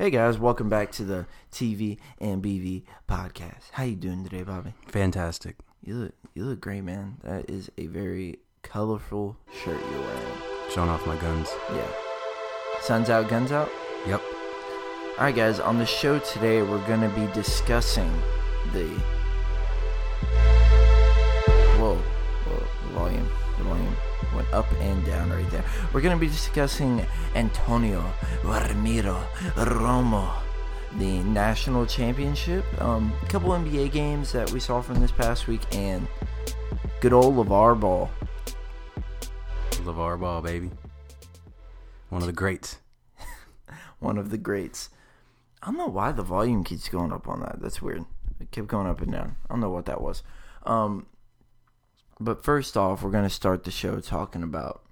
Hey guys, welcome back to the TV and BV podcast. How you doing today, Bobby? Fantastic. You look you look great, man. That is a very colorful shirt you're wearing. Showing off my guns. Yeah. Sun's out, guns out. Yep. All right, guys. On the show today, we're going to be discussing the. Whoa, whoa, volume, the volume went up and down right there. We're going to be discussing Antonio Ramiro Romo, the national championship, um, a couple NBA games that we saw from this past week, and good old LeVar Ball. LeVar Ball, baby. One of the greats. One of the greats. I don't know why the volume keeps going up on that. That's weird. It kept going up and down. I don't know what that was. Um, but first off, we're going to start the show talking about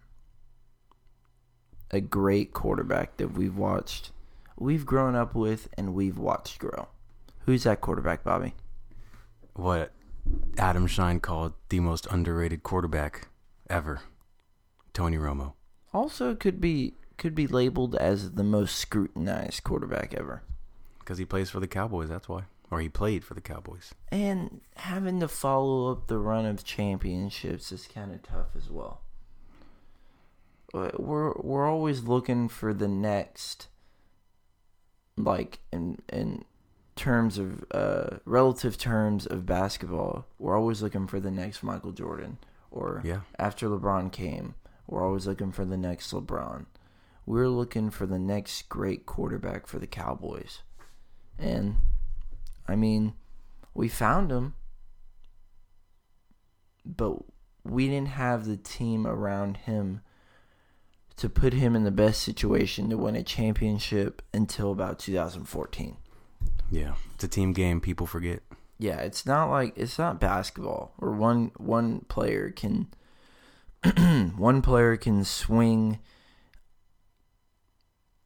a great quarterback that we've watched, we've grown up with, and we've watched grow. Who's that quarterback, Bobby? What Adam Schein called the most underrated quarterback ever. Tony Romo. Also, could be could be labeled as the most scrutinized quarterback ever. Because he plays for the Cowboys, that's why. Or he played for the Cowboys. And having to follow up the run of championships is kind of tough as well. We're we're always looking for the next, like in in terms of uh, relative terms of basketball. We're always looking for the next Michael Jordan, or Yeah. after LeBron came, we're always looking for the next LeBron. We're looking for the next great quarterback for the Cowboys. And I mean, we found him, but we didn't have the team around him to put him in the best situation to win a championship until about 2014. Yeah. It's a team game, people forget. Yeah, it's not like it's not basketball where one one player can one player can swing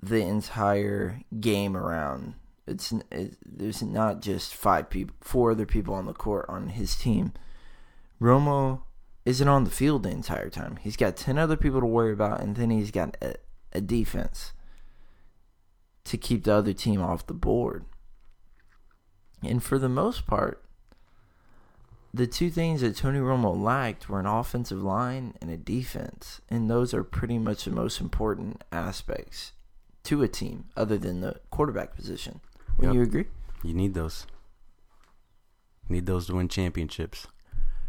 the entire game around. It's it, there's not just five people, four other people on the court on his team. Romo isn't on the field the entire time. He's got ten other people to worry about, and then he's got a, a defense to keep the other team off the board. And for the most part, the two things that Tony Romo lacked were an offensive line and a defense. And those are pretty much the most important aspects to a team, other than the quarterback position. Would Yep. you agree? You need those. Need those to win championships.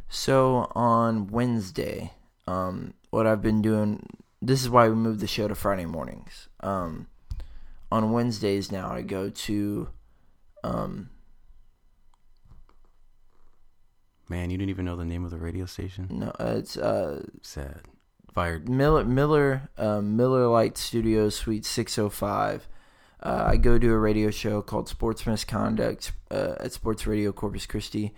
So on Wednesday, um, what I've been doing, this is why we moved the show to Friday mornings. Um, on Wednesdays now, I go to um, Man, you didn't even know the name of the radio station? no, uh, it's uh, Sad. Fired. Miller Miller um, Miller Light Studios Suite 605. Uh, I go to a radio show called Sports Misconduct uh, at Sports Radio Corpus Christi,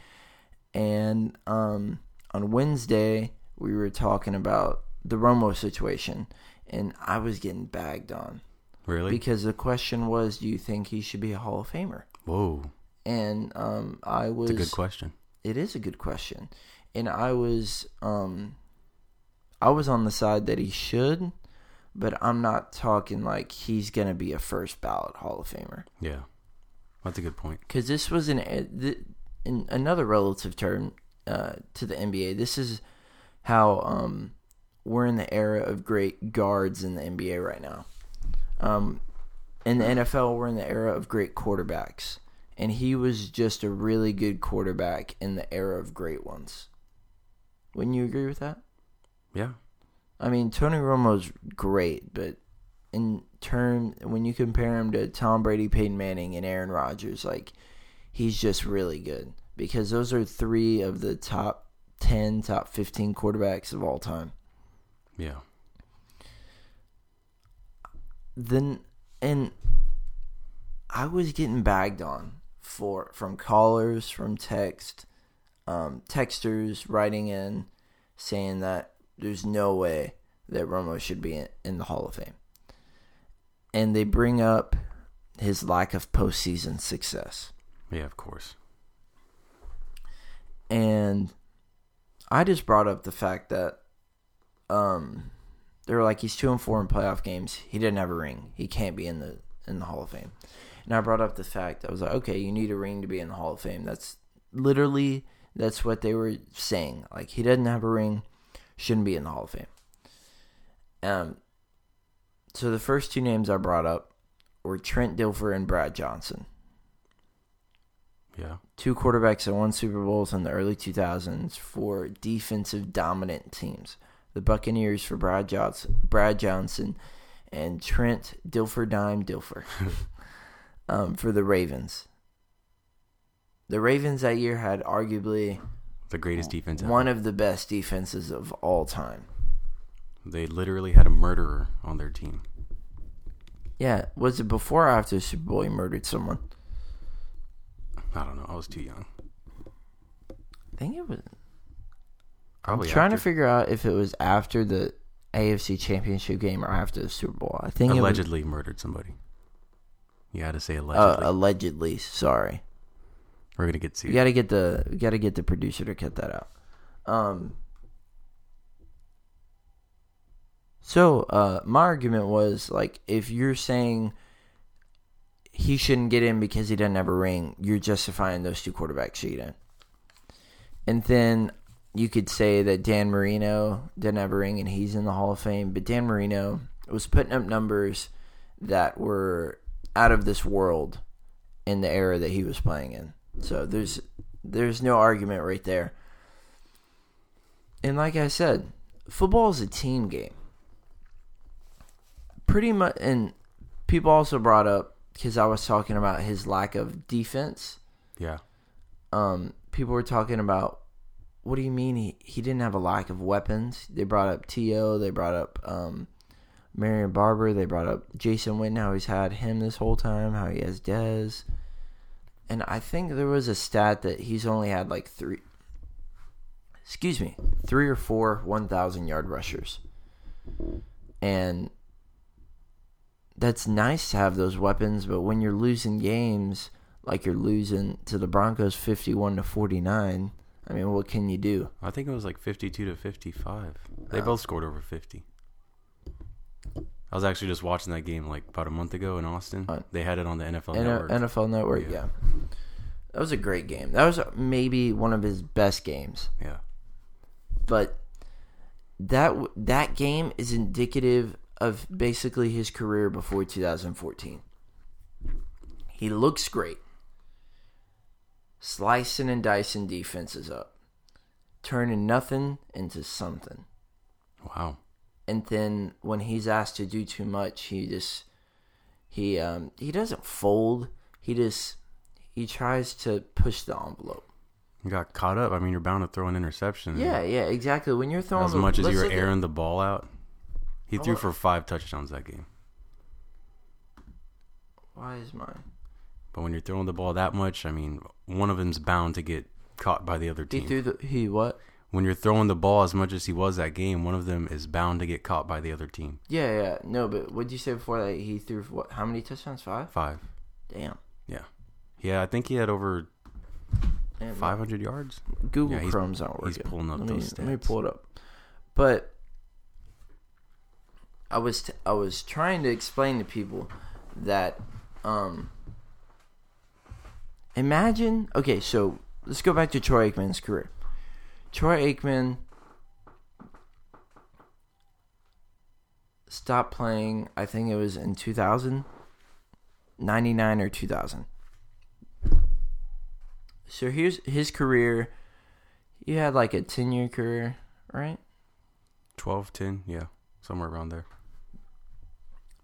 and um, on Wednesday we were talking about the Romo situation, and I was getting bagged on Really? because the question was, do you think he should be a Hall of Famer? Whoa. And um, I was It's a good question. it is a good question, and I was um, I was on the side that he should, but I'm not talking like he's gonna be a first ballot Hall of Famer Yeah. That's a good point. because this was an eh, in another relative term uh, to the NBA. This is how um, we're in the era of great guards in the NBA right now. Um, in the NFL, we're in the era of great quarterbacks, and he was just a really good quarterback in the era of great ones. Wouldn't you agree with that? Yeah. I mean, Tony Romo's great, but in term when you compare him to Tom Brady, Peyton Manning, and Aaron Rodgers, like he's just really good because those are three of the top ten, top fifteen quarterbacks of all time. Yeah. Then and I was getting bagged on for from callers, from text, um, texters writing in saying that there's no way that Romo should be in, in the Hall of Fame. And they bring up his lack of postseason success. Yeah, of course. And I just brought up the fact that um they were like he's two and four in playoff games. He didn't have a ring. He can't be in the in the Hall of Fame. And I brought up the fact I was like, okay, you need a ring to be in the Hall of Fame. That's literally that's what they were saying. Like he doesn't have a ring, shouldn't be in the Hall of Fame. Um. So the first two names I brought up were Trent Dilfer and Brad Johnson. Yeah. Two quarterbacks that won Super Bowls in the early 2000s for defensive dominant teams. The Buccaneers for Brad Johnson, Brad Johnson, and Trent Dilfer Dime Dilfer um, for the Ravens. The Ravens that year had arguably The greatest defense ever. one of the best defenses of all time. They literally had a murderer on their team. Yeah, was it before or after Super Bowl he murdered someone? I don't know. I was too young. I think it was. Probably I'm trying after. to figure out if it was after the AFC Championship game or after the Super Bowl. I think allegedly murdered somebody. You had to say allegedly. uh, allegedly. Sorry, We're gonna get we sued. got to get the we got to get the producer to cut that out. Um. So, uh, my argument was like, if you're saying he shouldn't get in because he doesn't have a ring, you're justifying those two quarterbacks cheating. in. And then you could say that Dan Marino didn't have a ring and he's in the Hall of Fame, but Dan Marino was putting up numbers that were out of this world in the era that he was playing in. So there's there's no argument right there. And like I said, football is a team game. Pretty much, and people also brought up because I was talking about his lack of defense. yeah. Um, people were talking about what do you mean he, he didn't have a lack of weapons? They brought up T.O., they brought up um, Marion Barber, they brought up Jason Witten, how he's had him this whole time, how he has Dez. And I think there was a stat that he's only had like three, excuse me, three or four 1,000 yard rushers. And that's nice to have those weapons, but when you're losing games like you're losing to the Broncos 51 to 49, I mean, what can you do? I think it was like 52 to 55. They Oh. both scored over 50. I was actually just watching that game like about a month ago in Austin. On- they had it on the NFL N- Network. NFL Network, yeah. Yeah. That was a great game. That was maybe one of his best games. yeah. But that that game is indicative of basically his career before 2014. He looks great. Slicing and dicing defenses up. Turning nothing into something. Wow. and then when he's asked to do too much, he just he um he doesn't fold. He just he tries to push the envelope. You got caught up. I mean, you're bound to throw an interception. Yeah, yeah, exactly. When you're throwing As the- much as you were look at- airing the ball out, he threw for five touchdowns that game. why is mine? But when you're throwing the ball that much, I mean, one of them's bound to get caught by the other team. He threw the he what? when you're throwing the ball as much as he was that game, one of them is bound to get caught by the other team. Yeah, yeah. No, but what did you say before that? He threw what? How many touchdowns? Five. Five. Damn. Yeah, yeah. I think he had over Damn 500 yards. Google Yeah, Chrome's not working. he's pulling up let me, those Let me pull it up. But I was t- I was trying to explain to people that um imagine okay, so let's go back to Troy Aikman's career. Troy Aikman stopped playing, I think it was in 2000 99 or 2000. So here's his career. He had like a 10 year career, right? 12, 10, yeah, somewhere around there.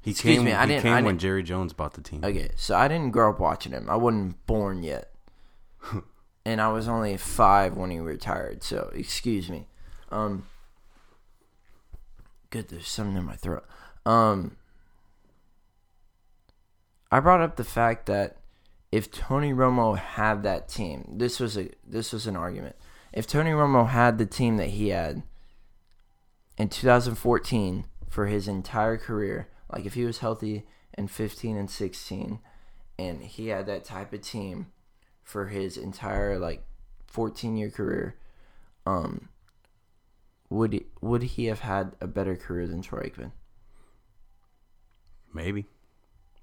He Excuse came, me, I he didn't- came I when didn't- Jerry Jones bought the team. Okay, so I didn't grow up watching him. I wasn't born yet. and I was only five when he retired, so excuse me. Um Good, there's something in my throat. Um I brought up the fact that if Tony Romo had that team, this was a this was an argument. If Tony Romo had the team that he had in 2014 for his entire career, like if he was healthy in 15 and 16 and he had that type of team for his entire like 14 year career, um would he, would he have had a better career than Troy Aikman? Maybe.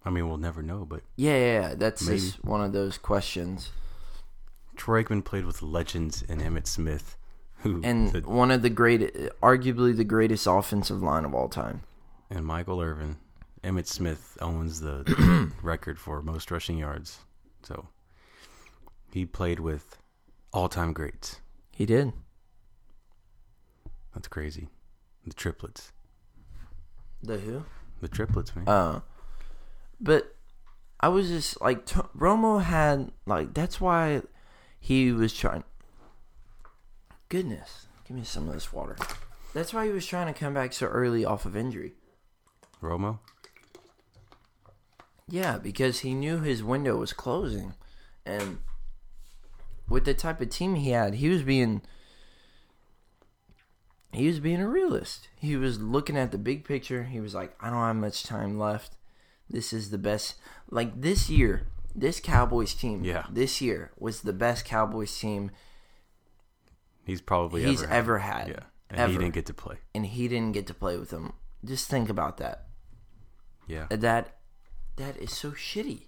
I mean, we'll never know, but Yeah, yeah, yeah. That's Maybe. just one of those questions. Troy Aikman played with legends and Emmitt Smith, who And the- one of the great, arguably the greatest offensive line of all time. And Michael Irvin. Emmitt Smith owns the record for most rushing yards. So he played with all-time greats. He did. That's crazy. The triplets. The who? The triplets, man. Uh, but I was just like t- Romo had like that's why he was trying. Goodness, give me some of this water. That's why he was trying to come back so early off of injury. Romo? Yeah, because he knew his window was closing, and with the type of team he had, he was being he was being a realist. He was looking at the big picture. He was like, I don't have much time left. This is the best. Like this year, this Cowboys team, Yeah. this year was the best Cowboys team He's probably he's ever had. ever had. Yeah. And ever. he didn't get to play. and he didn't get to play with them. Just think about that. Yeah. That that is so shitty.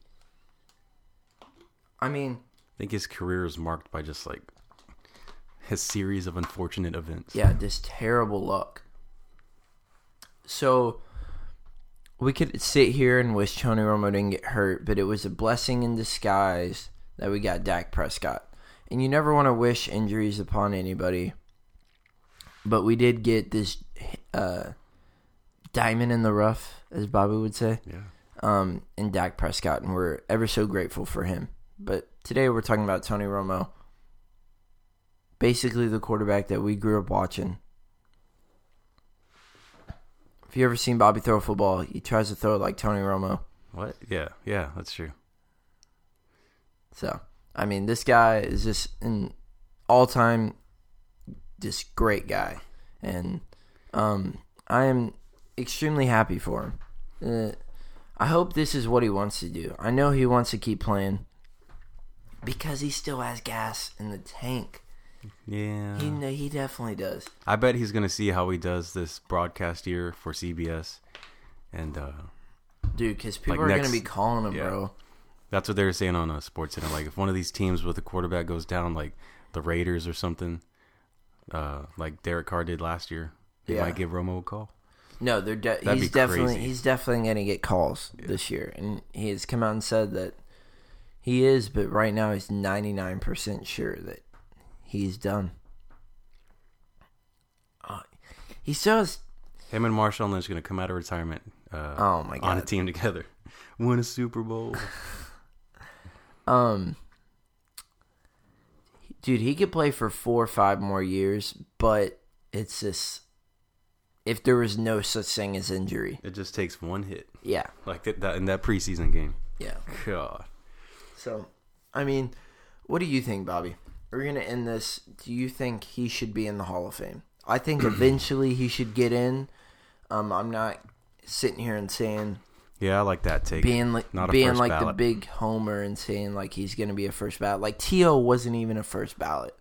I mean, I think his career is marked by just like his series of unfortunate events. yeah, this terrible luck. So we could sit here and wish Tony Romo didn't get hurt, but it was a blessing in disguise that we got Dak Prescott. And you never want to wish injuries upon anybody, but we did get this uh, diamond in the rough, as Bobby would say. Yeah. um, in Dak Prescott, and we're ever so grateful for him. But today we're talking about Tony Romo, basically the quarterback that we grew up watching. If you ever seen Bobby throw a football, he tries to throw it like Tony Romo. What? Yeah. Yeah, that's true. So, I mean, this guy is just an all-time, just great guy, and um, I am extremely happy for him. Uh, I hope this is what he wants to do. I know he wants to keep playing because he still has gas in the tank. Yeah. He he definitely does. I bet he's gonna see how he does this broadcast year for CBS, and uh, Dude, because people Like are next- to be calling him, yeah. bro. that's what they were saying on a Sports Center. Like if one of these teams with a quarterback goes down, like the Raiders or something, uh, like Derek Carr did last year, they Yeah. might give Romo a call. No, they're de- he's definitely crazy. he's definitely going to get calls this year, and he has come out and said that he is, but right now he's ninety nine percent sure that he's done. Uh, he still has. Him and Marshawn Lynch gonna come out of retirement. Uh, Oh my god! On a team together, win a Super Bowl. Um, dude, he could play for four or five more years, but it's just if there was no such thing as injury. it just takes one hit, Yeah, like that, that in that preseason game. yeah. God. So, I mean, what do you think, Bobby? We're gonna end this. Do you think he should be in the Hall of Fame? I think eventually he should get in. Um, I'm not sitting here and saying Yeah, I like that take. being like Not a being like the big homer and saying like he's gonna be a first ballot. Like T.O. wasn't even a first ballot.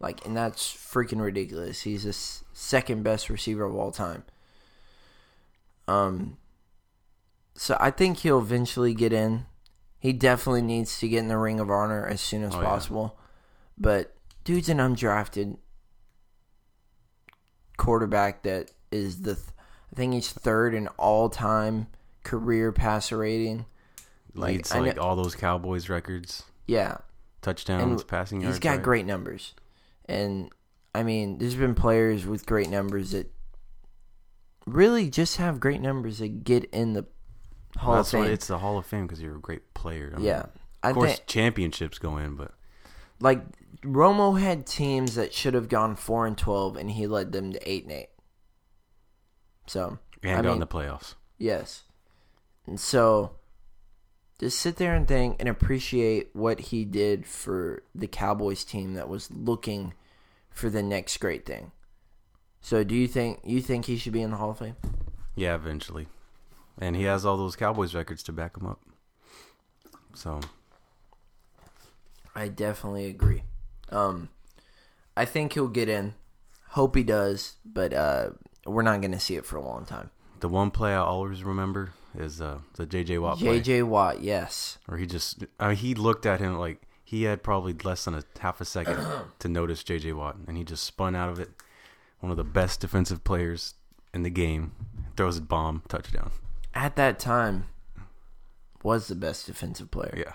Like, and that's freaking ridiculous. He's s- second best receiver of all time. Um, so I think he'll eventually get in. He definitely needs to get in the Ring of Honor as soon as Oh, yeah. possible. But dude's an undrafted quarterback that is the, th- I think he's third in all time career passer rating. Like, Leads like all those Cowboys records, Yeah, touchdowns, And passing yards. he's got right? great numbers, and I mean, there's been players with great numbers that really just have great numbers that get in the Hall That's of why Fame. it's the Hall of Fame because you're a great player. I mean, yeah, I of course, think championships go in, but like Romo had teams that should have gone four and twelve, and he led them to eight and eight. So and I got in the playoffs. Yes. And so just sit there and think and appreciate what he did for the Cowboys team that was looking for the next great thing. So do you think you think he should be in the Hall of Fame? Yeah, eventually, and he has all those Cowboys records to back him up. So I definitely agree. Um I think he'll get in. Hope he does, but uh we're not going to see it for a long time. the one play I always remember is uh, the J.J. Watt play, J.J. Watt, yes. where he just I mean, he looked at him like he had probably less than a half a second to notice J.J. Watt, and he just spun out of it. One of the best defensive players in the game throws a bomb touchdown. At that time, was the best defensive player. Yeah,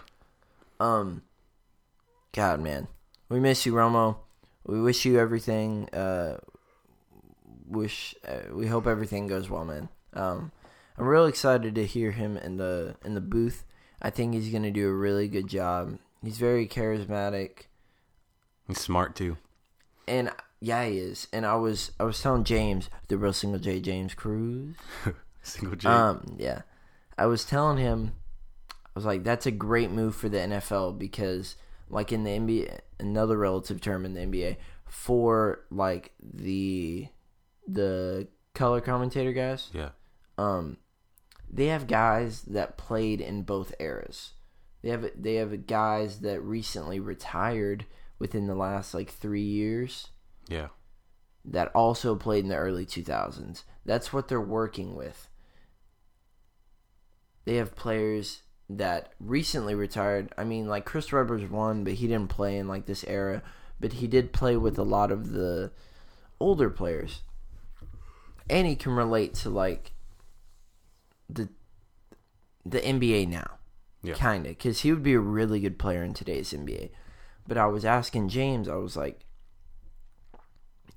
Um, God, man, we miss you, Romo. We wish you everything. Uh, wish uh, we hope everything goes well, man. Um, I'm real excited to hear him in the in the booth. I think he's gonna do a really good job. He's very charismatic, he's smart too. and yeah, he is. And I was I was telling James, the real single J James Cruz. Single J. Um, yeah, I was telling him, I was like, that's a great move for the NFL because, like in the NBA, another relative term in the NBA for like the the color commentator guys, yeah, um, they have guys that played in both eras. They have they have guys that recently retired within the last like three years yeah, that also played in the early 2000s. That's what they're working with. They have players that recently retired. I mean, like Chris Webber's one, but he didn't play in like this era. But he did play with a lot of the older players, and he can relate to like the the NBA now, Yeah. kinda, because he would be a really good player in today's NBA. But I was asking James, I was like,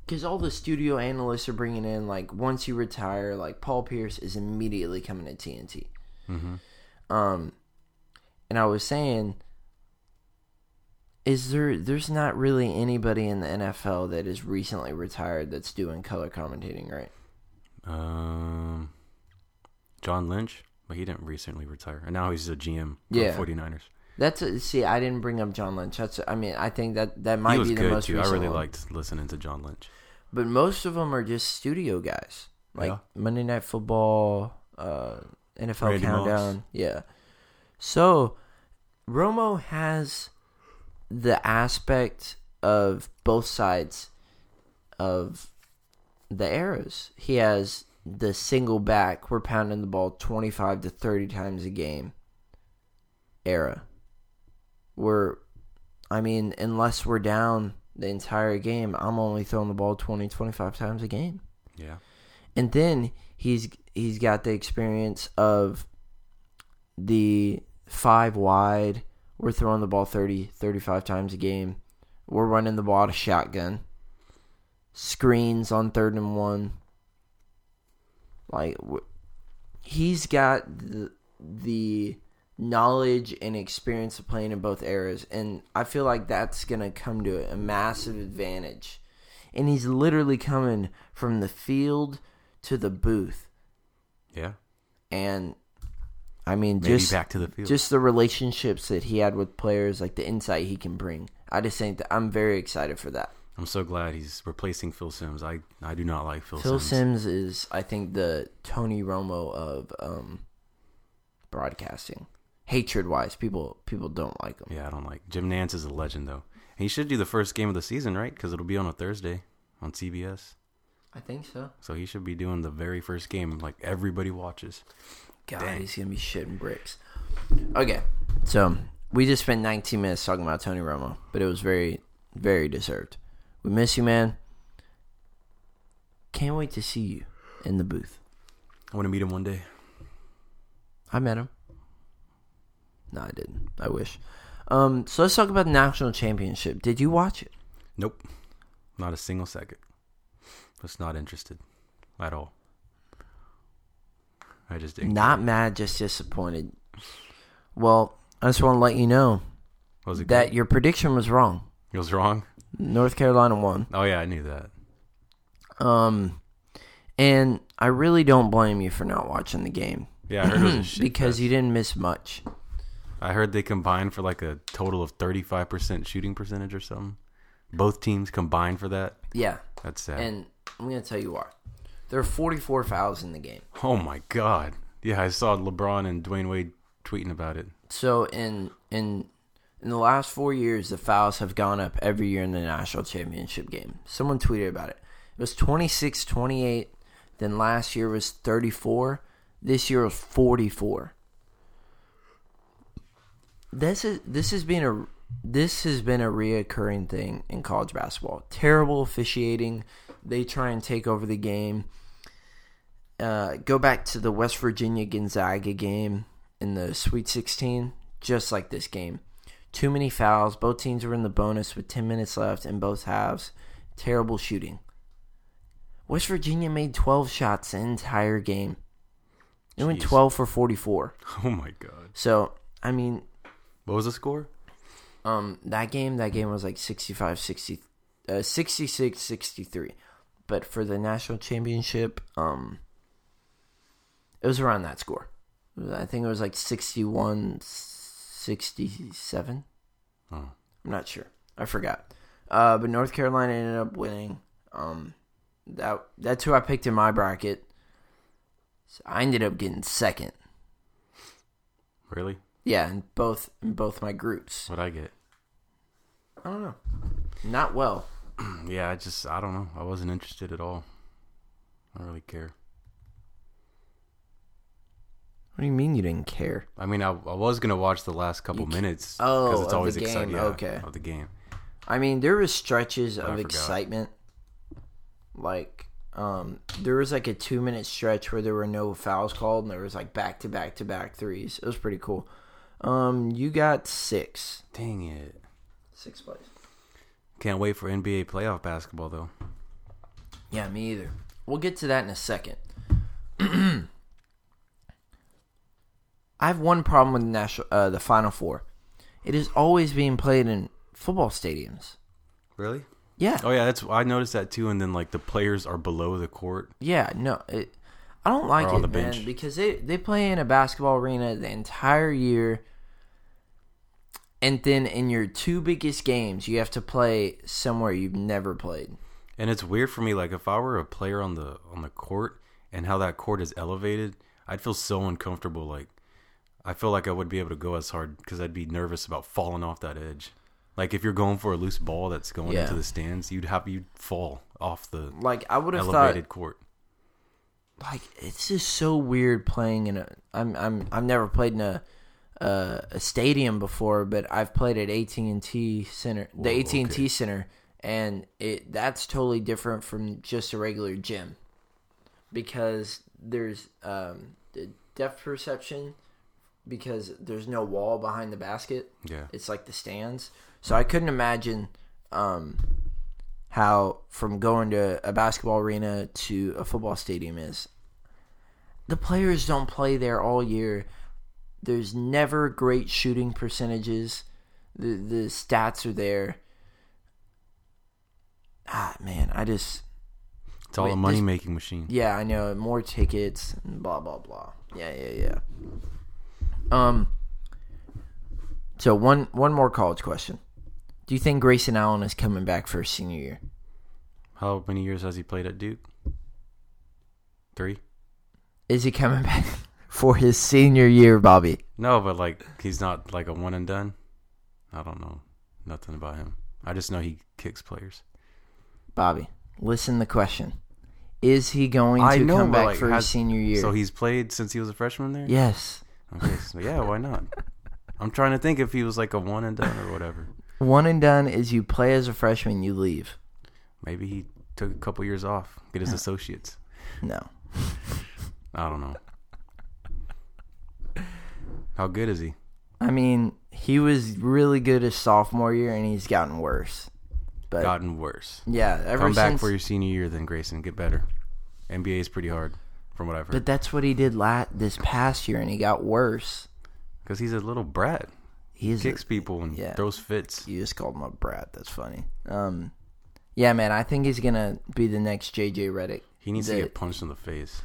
because all the studio analysts are bringing in like once you retire, like Paul Pierce is immediately coming to TNT. hmm Um, and I was saying, is there? There's not really anybody in the NFL that is recently retired that's doing color commentating, right? Um, John Lynch, but he didn't recently retire, and now he's a GM for Yeah. 49ers. That's a, see, I didn't bring up John Lynch. That's I mean, I think that that might he was be the good most too. I really one. liked listening to John Lynch. But most of them are just studio guys, like Yeah. Monday Night Football, uh, NFL Randy Moss. Countdown. Yeah. So Romo has the aspect of both sides of the eras. He has the single back, we're pounding the ball 25 to 30 times a game era. We're, I mean, unless we're down the entire game, I'm only throwing the ball 20, 25 times a game. Yeah, And then he's he's got the experience of the five wide. We're throwing the ball 30, 35 times a game. We're running the ball out of shotgun. Screens on third and one. Like he's got the the knowledge and experience of playing in both eras, and I feel like that's gonna come to a massive advantage. And he's literally coming from the field to the booth, yeah. and I mean, Maybe just back to the field. just the relationships that he had with players, like the insight he can bring. I just think that I'm very excited for that. I'm so glad he's replacing Phil Simms. I I do not like Phil, Phil Simms. Simms is, I think, the Tony Romo of um, broadcasting. Hatred wise, people people don't like him. Yeah, I don't like Jim Nantz is a legend though. And he should do the first game of the season, right? Because it'll be on a Thursday on CBS. I think so. So he should be doing the very first game, like everybody watches. God, Dang. he's gonna be shitting bricks. Okay, so we just spent 19 minutes talking about Tony Romo, but it was very, very deserved. We miss you, man. Can't wait to see you in the booth. I want to meet him one day. I met him. No, I didn't. I wish. Um, so let's talk about the national championship. Did you watch it? Nope, not a single second. Was not interested at all. I just didn't. Not mad, just disappointed. Well, I just want to let you know Was it that good? your prediction was wrong. It was wrong. North Carolina won. Oh yeah, I knew that. Um, and I really don't blame you for not watching the game Yeah, I heard it was a shit because fest. you didn't miss much. I heard they combined for like a total of 35% shooting percentage or something. Both teams combined for that. Yeah, That's sad. and I'm gonna tell you why. There are 44 fouls in the game. oh my god. Yeah, I saw LeBron and Dwyane Wade tweeting about it. So in in in the last four years, the fouls have gone up every year in the national championship game. Someone tweeted about it. It was 26, 28. Then last year was 34. This year was 44. This is this has been a this has been a reoccurring thing in college basketball. Terrible officiating. They try and take over the game. Uh, go back to the West Virginia Gonzaga game in the Sweet 16, just like this game. Too many fouls. Both teams were in the bonus with 10 minutes left in both halves. Terrible shooting. West Virginia made 12 shots the entire game. It went 12 for 44. Oh my god. So, I mean, What was the score? um, that game, that game was like 65 60, uh, 66 63. But for the national championship, um, it was around that score. I think it was like 61 67. Oh. I'm not sure. I forgot. Uh, but North Carolina ended up winning. Um, that that's who I picked in my bracket. So I ended up getting second. Really? Yeah, in both in both my groups. What'd I get? I don't know. Not well. Yeah, I just I don't know. I wasn't interested at all. I don't really care. What do you mean you didn't care? I mean, I, I was gonna watch the last couple You minutes. Oh, because it's of the always game, exciting. Yeah, okay. of the game. I mean, there was stretches I of excitement. Like, um, there was like a two minute stretch where there were no fouls called, and there was like back to back to back threes. It was pretty cool. Um, you got six, Dang it! six plays. Can't wait for NBA playoff basketball though. Yeah, me either. We'll get to that in a second. I have one problem with the national, uh, the Final Four. It is always being played in football stadiums. Really? Yeah, Oh yeah, that's I noticed that too. And then like the players are below the court. yeah. No, it, I don't like it, on the man, because they they play in a basketball arena the entire year, and then in your two biggest games, you have to play somewhere you've never played. And it's weird for me. Like if I were a player on the on the court and how that court is elevated, I'd feel so uncomfortable. Like I feel like I would be able to go as hard because I'd be nervous about falling off that edge. Like if you're going for a loose ball that's going Yeah. into the stands, you'd have you'd fall off the Like I would have thought elevated court. like it's just so weird playing in a I'm I'm I've never played in a uh, a stadium before, but I've played at AT&T Center, the AT&T okay. Center, and it that's totally different from just a regular gym because there's um the depth perception because there's no wall behind the basket. Yeah. It's like the stands. So I couldn't imagine um, how from going to a basketball arena to a football stadium is. The players don't play there all year. There's never great shooting percentages. The the stats are there. Ah man, I just It's all Wait, a money making machine. yeah, I know. More tickets, and blah blah blah. Yeah, yeah, yeah. Um. So one one more college question: Do you think Grayson Allen is coming back for his senior year? How many years has he played at Duke? Three? Is he coming back for his senior year, Bobby? No, but like he's not like a one and done. I don't know nothing about him. I just know he kicks players. Bobby, listen. to The question: Is he going I to know, come back like, for has- his senior year? So he's played since he was a freshman there. yes, Okay, so yeah, why not? I'm trying to think if he was like a one and done or whatever. one and done is you play as a freshman, you leave. Maybe he took a couple years off, get his associates. No, I don't know. How good is he? I mean he was really good his sophomore year, and he's gotten worse. But Gotten worse. yeah, ever Come back since for your senior year, then Grayson, get better. NBA is pretty hard, from what I've But that's what he did la- this past year, and he got worse. Because he's a little brat, He is. kicks people and yeah. throws fits. you just called him a brat. That's funny. Um, yeah, man. I think he's gonna be the next JJ Redick. He needs The- to get punched in the face.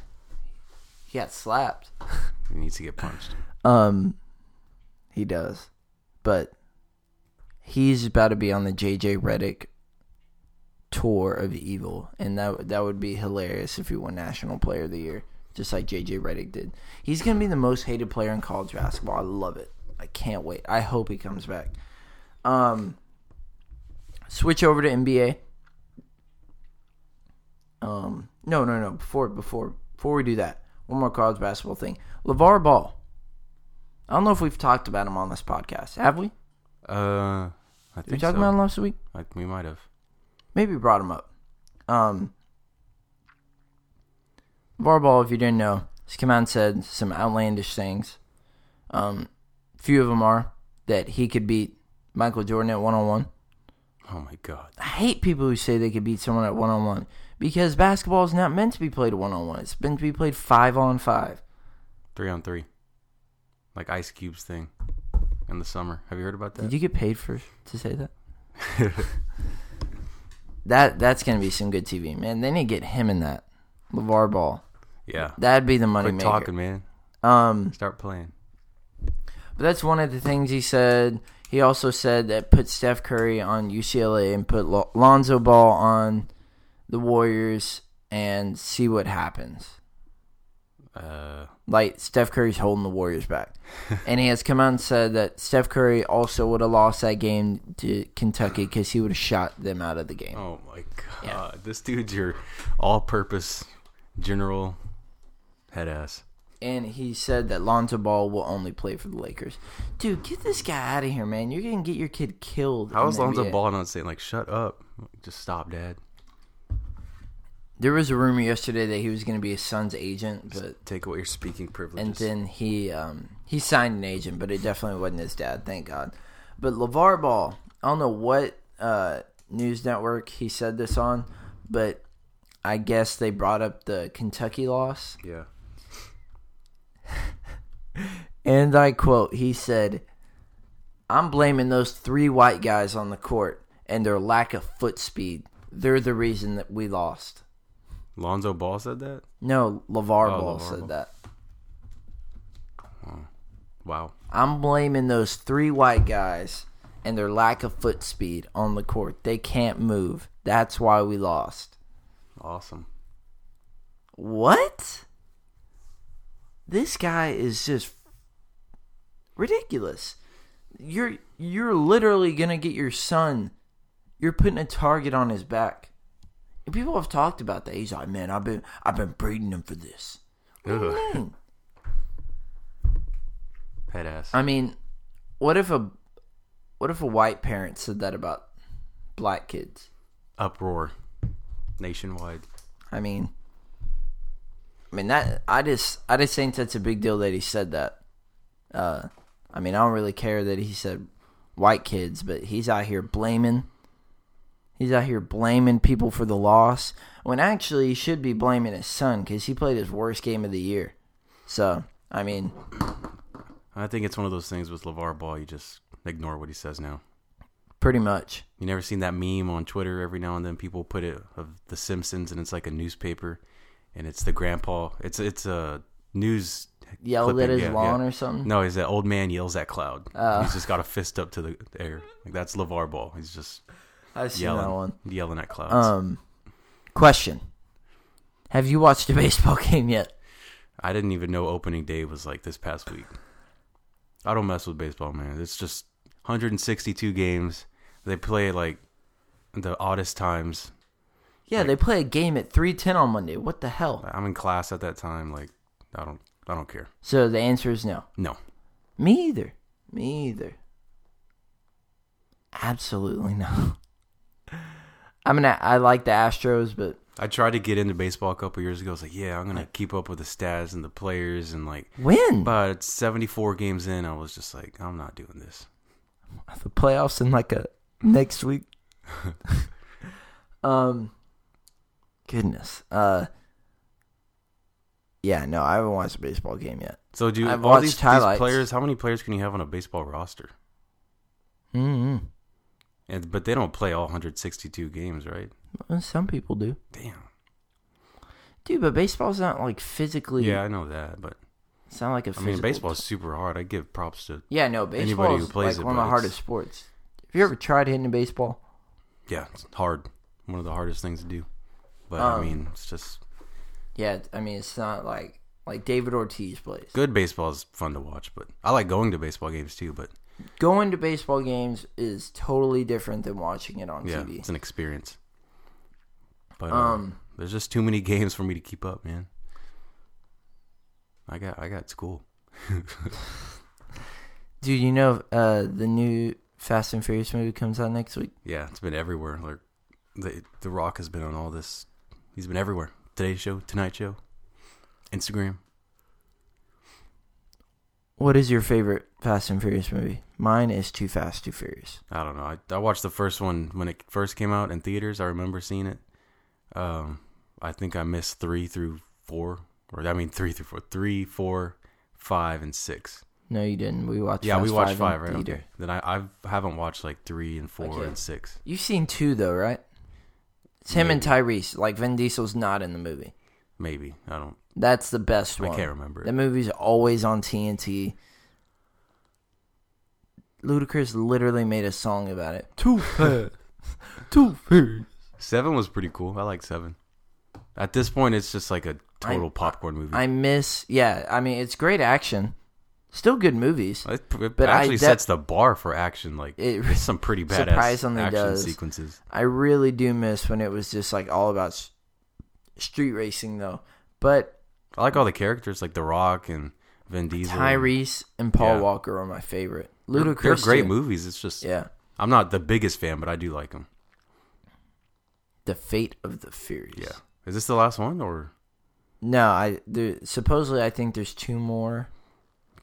He got slapped. He needs to get punched. Um, he does, but he's about to be on the JJ Redick tour of evil, and that that would be hilarious if he won National Player of the Year, just like JJ Redick did. He's gonna be the most hated player in college basketball. I love it. I can't wait. I hope he comes back. Um, switch over to NBA. Um, no, no, no. Before before before we do that, one more college basketball thing. LeVar Ball. I don't know if we've talked about him on this podcast. Have we? Uh, I Did we think talk so. about him last week? Like we might have. Maybe brought him up. Um, if you didn't know, has come out and said some outlandish things. Um, few of them are that he could beat Michael Jordan at one on one. Oh my god. I hate people who say they could beat someone at one on one because basketball is not meant to be played one on one. It's meant to be played five on five. Three on three. Like Ice Cube's thing in the summer. Have you heard about that? Did you get paid for to say that? That that's gonna be some good TV, man. They need to get him in that. LeVar Ball. yeah. That'd be the money Quit maker. talking, man. Um, Start playing. but that's one of the things he said. He also said that put Steph Curry on UCLA and put Lonzo Ball on the Warriors and see what happens. Uh, Like Steph Curry's holding the Warriors back, and he has come out and said that Steph Curry also would have lost that game to Kentucky because he would have shot them out of the game. oh my god. Yeah. This dude's your all-purpose general head ass. And he said that Lonzo Ball will only play for the Lakers. Dude, get this guy out of here, man. You're gonna get your kid killed. How is Lonzo. Ball not saying like, "Shut up, just stop, Dad"? There was a rumor yesterday that he was gonna be his son's agent, but Take away your speaking privileges. and then he um he signed an agent, but it definitely wasn't his dad, thank God. But LeVar Ball, I don't know what uh, news network he said this on, but I guess they brought up the Kentucky loss, yeah. and I quote, he said, "I'm blaming those three white guys on the court and their lack of foot speed. They're the reason that we lost." Lonzo Ball said that. No, LeVar Oh, Ball LeVar said Ball. that. Wow. I'm blaming those three white guys and their lack of foot speed on the court. They can't move. That's why we lost. Awesome. What? This guy is just ridiculous. You're you're literally gonna get your son. You're putting a target on his back. And people have talked about that. He's like, man, I've been I've been breeding him for this. What do you mean? Ass. I mean, what if a what if a white parent said that about black kids? Uproar. Nationwide. I mean, I mean that I just I just think that's a big deal that he said that. Uh, I mean, I don't really care that he said white kids, but he's out here blaming. He's out here blaming people for the loss when actually he should be blaming his son because he played his worst game of the year. So I mean, I think it's one of those things with LeVar Ball. You just ignore what he says now. pretty much. You never seen that meme on Twitter? Every now and then, people put it of The Simpsons, and it's like a newspaper, and it's the grandpa. It's it's a news. Yelled clipping, at his yeah, lawn yeah. or something. No, he's that old man yells at cloud. Oh. He's just got a fist up to the air. Like that's LeVar Ball. He's just I've seen that yelling, one. yelling at clouds. Um, question: Have you watched a baseball game yet? I didn't even know opening day was like this past week. I don't mess with baseball, man. It's just 162 games. They play like the oddest times. Yeah, they play a game at three ten on Monday. What the hell? I'm in class at that time. Like I don't, I don't care. So the answer is no. No, Me either. Me either. Absolutely no. I mean, I, like the Astros, but I tried to get into baseball a couple years ago. I was like, yeah, I'm gonna keep up with the stats and the players, and like, when but 74 games in, I was just like, I'm not doing this. the playoffs in like a next week. um, goodness. Uh, yeah, no, I haven't watched a baseball game yet. So do I've all these, these players? How many players can you have on a baseball roster? Mm-hmm. And but they don't play all 162 games, right? Some people do, Damn. dude. But baseball's not like physically. Yeah, I know that, but it's not like a. I mean, baseball's super hard. I give props to Yeah, no, Anybody baseball who is plays like it, one of the hardest sports. Have you ever tried hitting a baseball? yeah, it's hard. One of the hardest things to do. But I Um, mean, it's just Yeah, I mean it's not like like David Ortiz plays. good baseball is fun to watch. But I like going to baseball games too. But Going to baseball games is totally different than watching it on yeah, TV. it's an experience. uh, But um, Um, there's just too many games for me to keep up, man. I got I got school. Dude, you know uh, the new Fast and Furious movie comes out next week. Yeah, it's been everywhere. Like the the Rock has been on all this. He's been everywhere. Today's show, Tonight Show, Instagram. What is your favorite Fast and Furious movie? Mine is Too Fast, Too Furious. I don't know. I, I watched the first one when it first came out in theaters. I remember seeing it. Um, I think I missed three through four, or I mean three through four, three, four, five, and six. No, you didn't. We watched. Yeah, Fast we watched in five, right? theater. Okay. Then I I've, haven't watched like three and four Okay. and six. You've seen two though, right? It's him and Tyrese. Like Vin Diesel's not in the movie. Maybe I don't. That's the best one. I can't remember. The It. movie's always on TNT. Ludacris literally made a song about it. Too fast, too fast. Seven was pretty cool. I like seven. At this point, it's just like a total I- popcorn movie. I miss. Yeah, I mean it's great action. Still good movies. it, it but I actually de- sets the bar for action. Like It it's some pretty badass surprisingly action does. sequences. I really do miss when it was just like all about s- street racing though. But I like all the characters, like The Rock and Vin Diesel. Tyrese and Paul Yeah. Walker are my favorite. Ludacris, they're great too. movies. It's just Yeah, I'm not the biggest fan, but I do like them. The Fate of the Furious. Yeah. Is this the last one or No, I there, supposedly I think there's two more.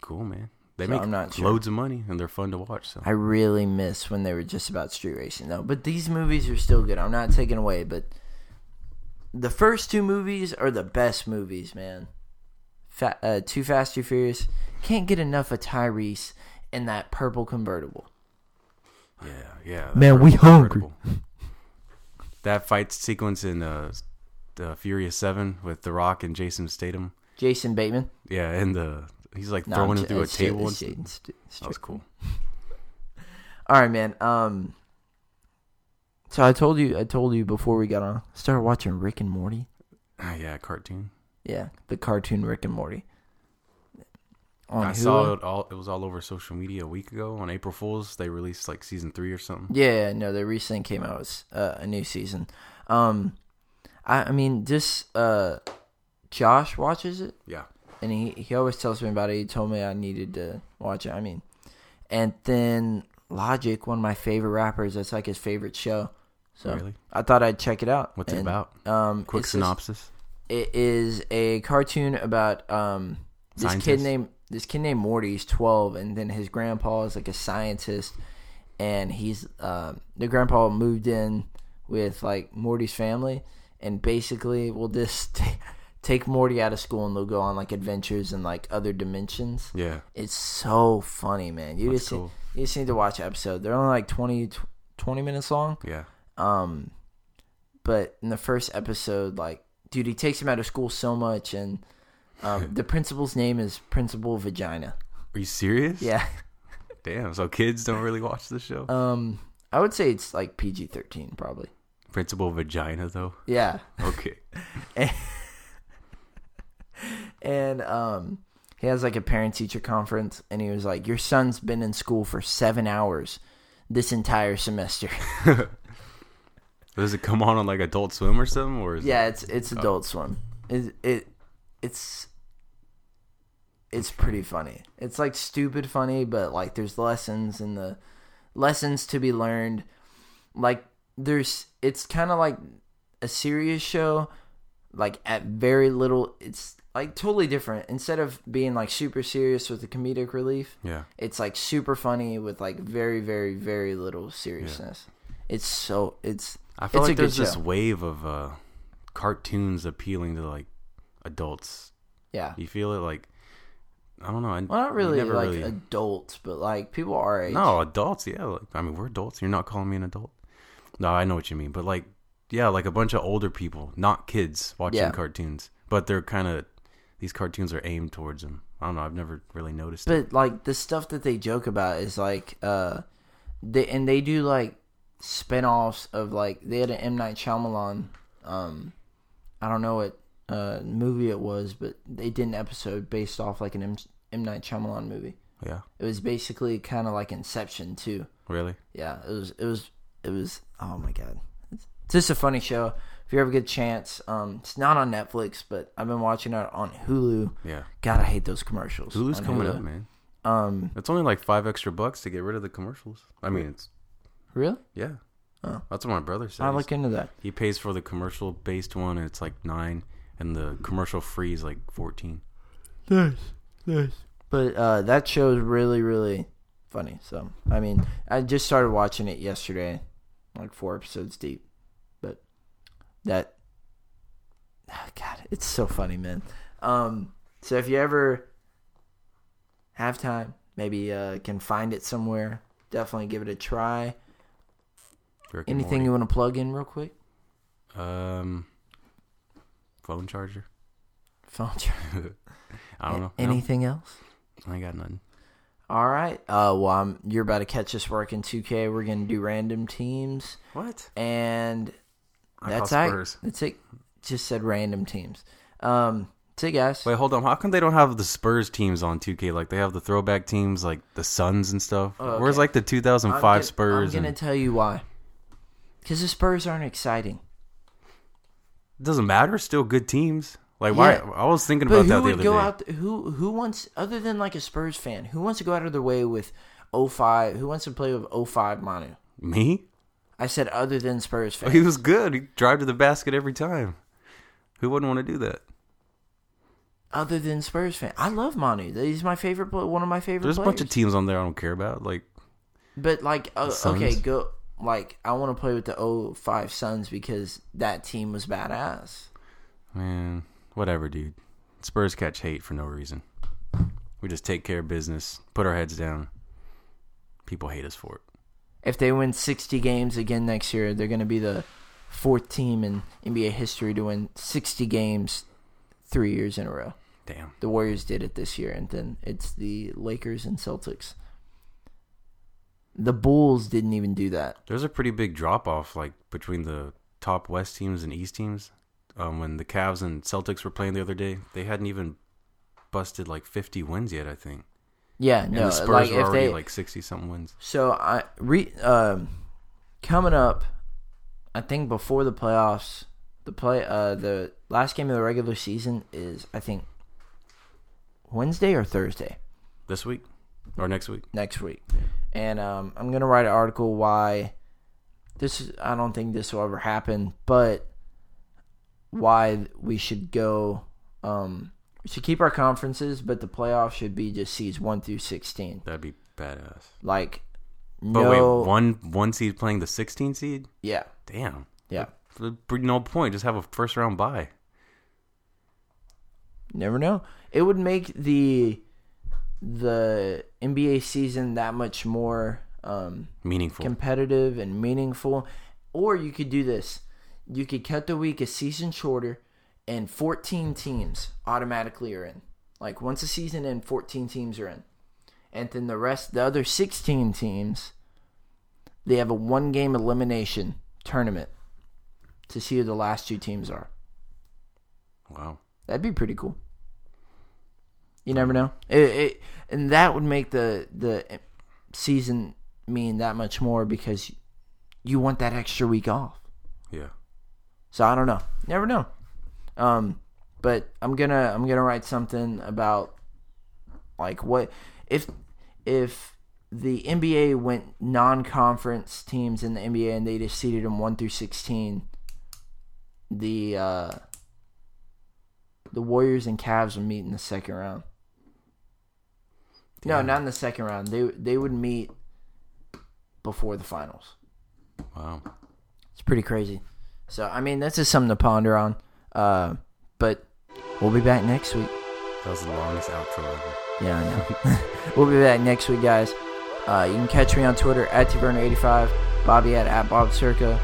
cool, man? They So make I'm not sure. loads of money and they're fun to watch. So I really miss when they were just about street racing though. But these movies are still good. I'm not taking away, but the first two movies are the best movies, man. Fa- uh, Too Fast, Too Furious. Can't get enough of Tyrese in that purple convertible. yeah, yeah. Man, we hungry. That fight sequence in uh, the Furious Seven with The Rock and Jason Statham. Jason Bateman. Yeah, and the he's like No, throwing I'm him through a table. it's and- St- that was cool. All right, man. Um, so I told you, I told you before we got on. Started watching Rick and Morty. Ah, yeah, cartoon. Yeah, the cartoon Rick and Morty. On I Hulu. saw it all. It was all over social media a week ago on April Fools. They released like season three or something. Yeah, no, they recently came out with uh, a new season. Um, I, I mean, just uh, Josh watches it, Yeah, and he he always tells me about it. He told me I needed to watch it. I mean, and then Logic, one of my favorite rappers, that's like his favorite show. So really. I thought I'd check it out. What's it about? Um, Quick synopsis. it is a cartoon about um this kid named this kid named Morty. He's twelve, and then his grandpa is like a scientist, and he's um the grandpa moved in with like Morty's family, and basically will just t- take Morty out of school and they'll go on like adventures in like other dimensions. Yeah, It's so funny, man. You That's just cool. you just need to watch episode. They're only like 20, 20 minutes long. yeah. Um, but in the first episode, like, dude, he takes him out of school so much, and um, the principal's name is Principal Vagina. Are you serious? Yeah. Damn. So kids don't really watch the show. Um, I would say it's like PG thirteen, probably. Principal vagina though. Yeah. Okay. And um, he has like a parent teacher conference, and he was like, "Your son's been in school for seven hours this entire semester." Does it come on on like Adult Swim or something, or is yeah, it, it's it's oh. Adult Swim. It it it's it's pretty funny. It's like stupid funny, but like there's lessons and the lessons to be learned. Like there's it's kind of like a serious show, like at very little. It's like totally different. Instead of being like super serious with the comedic relief, yeah? it's like super funny with like very very very little seriousness. It's so it's I feel It's like there's this show. wave of uh, cartoons appealing to like adults. yeah. You feel it like I don't know. I, Well, not really like really- adults, but like people our age. No, adults. Yeah, like, I mean we're adults. You're not calling me an adult. No, I know what you mean, but like yeah, like a bunch of older people, not kids, watching Yeah. cartoons, but they're kind of these cartoons are aimed towards them. I don't know. I've never really noticed. it. But like the stuff that they joke about is like uh they and they do like spin-offs of like they had an M Night Shyamalan um I don't know what uh movie it was, but they did an episode based off like an M, M Night Shyamalan movie. Yeah, It was basically kind of like Inception too. really. Yeah, it was it was it was oh my god. It's, just a funny show. If you ever get a chance, um, it's not on Netflix, but I've been watching it on Hulu. Yeah. God, I hate those commercials. Hulu's coming Hulu. up, man. Um, It's only like five extra bucks to get rid of the commercials. I mean, it's really? yeah. Oh. That's what my brother said. I'll look into that. He pays for the commercial based one, and it's like nine, and the commercial free is like fourteen. Nice, nice. But uh, that show is really, really funny. So, I mean, I just started watching it yesterday, like four episodes deep. But that, ah, God, it's so funny, man. Um, so if you ever have time, maybe uh, can find it somewhere, definitely give it a try. Rick Anything you want to plug in real quick? Um, phone charger. Phone charger. I don't know. No, Anything else? I got nothing. All right. Uh, well, I'm, you're about to catch us working 2K. We're gonna do random teams, What? and I that's it. That's it. Just said random teams. Um, that's it, guys. Wait, hold on. How come they don't have the Spurs teams on 2K? Like they have the throwback teams, like the Suns and stuff. Oh, Where's like the 2005 I'm Spurs? I'm gonna and- tell you why. Because the Spurs aren't exciting. it doesn't matter. Still good teams. Like why? Yeah. I was thinking But about that the would other go day. out? Who who wants other than like a Spurs fan? Who wants to go out of their way with 05? Who wants to play with 05 Manu? Me? I said other than Spurs fans. He was good. He drive to the basket every time. Who wouldn't want to do that? other than Spurs fan. I love Manu. He's my favorite. One of my favorite. There's a bunch of teams on there I don't care about. Like But like, uh, okay, go. Like, I want to play with the 05 Suns because that team was badass. man, whatever, dude. Spurs catch hate for no reason. We just take care of business, put our heads down. People hate us for it. If they win 60 games again next year, they're going to be the fourth team in NBA history to win 60 games three years in a row. Damn. The Warriors did it this year, and then it's the Lakers and Celtics. The Bulls didn't even do that. There's a pretty big drop off, like between the top West teams and East teams. Um, when the Cavs and Celtics were playing the other day, they hadn't even busted like 50 wins yet. I think. Yeah, And no, the Spurs like were if already they like 60 something wins. So I re um coming up, I think before the playoffs, the play uh the last game of the regular season is I think Wednesday or Thursday This week or next week? next week, and um I'm gonna write an article why this is I don't think this will ever happen, but why we should go um we should keep our conferences, but the playoffs should be just seeds one through sixteen. That'd be badass. Like But no, wait, one one seed playing the 16 seed? yeah, Damn. yeah. No point. Just have a first round bye. Never know. It would make the the NBA season that much more um, Meaningful. competitive and meaningful. Or you could do this: you could cut the week a season shorter, and 14 teams automatically are in. Like once a season in, 14 teams are in, and then the rest, the other 16 teams, they have a one game elimination tournament to see who the last two teams are. wow. That'd be pretty cool. You never know. It, it and that would make the the season mean that much more because you want that extra week off. Yeah. So I don't know. Never know. Um, but I'm gonna I'm gonna write something about like what if if the NBA went non-conference teams in the NBA and they just seeded them one through sixteen. The uh, the Warriors and Cavs would meet in the second round. No, not in the second round. They they would meet before the finals. Wow. It's pretty crazy. So I mean, that's just something to ponder on. Uh, but we'll be back next week. That was the longest outro ever. Yeah, I know. we'll be back next week, guys. Uh, you can catch me on Twitter at tburner85, Bobby at, at Bob Circa.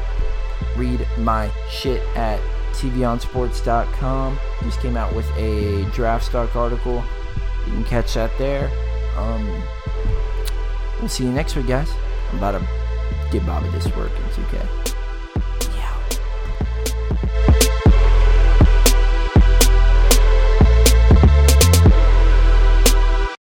Read my shit at tvonsports.com. Just came out with a draft stock article. You can catch that there. Um, we'll see you next week, guys. I'm about to get Bobby this work in 2K.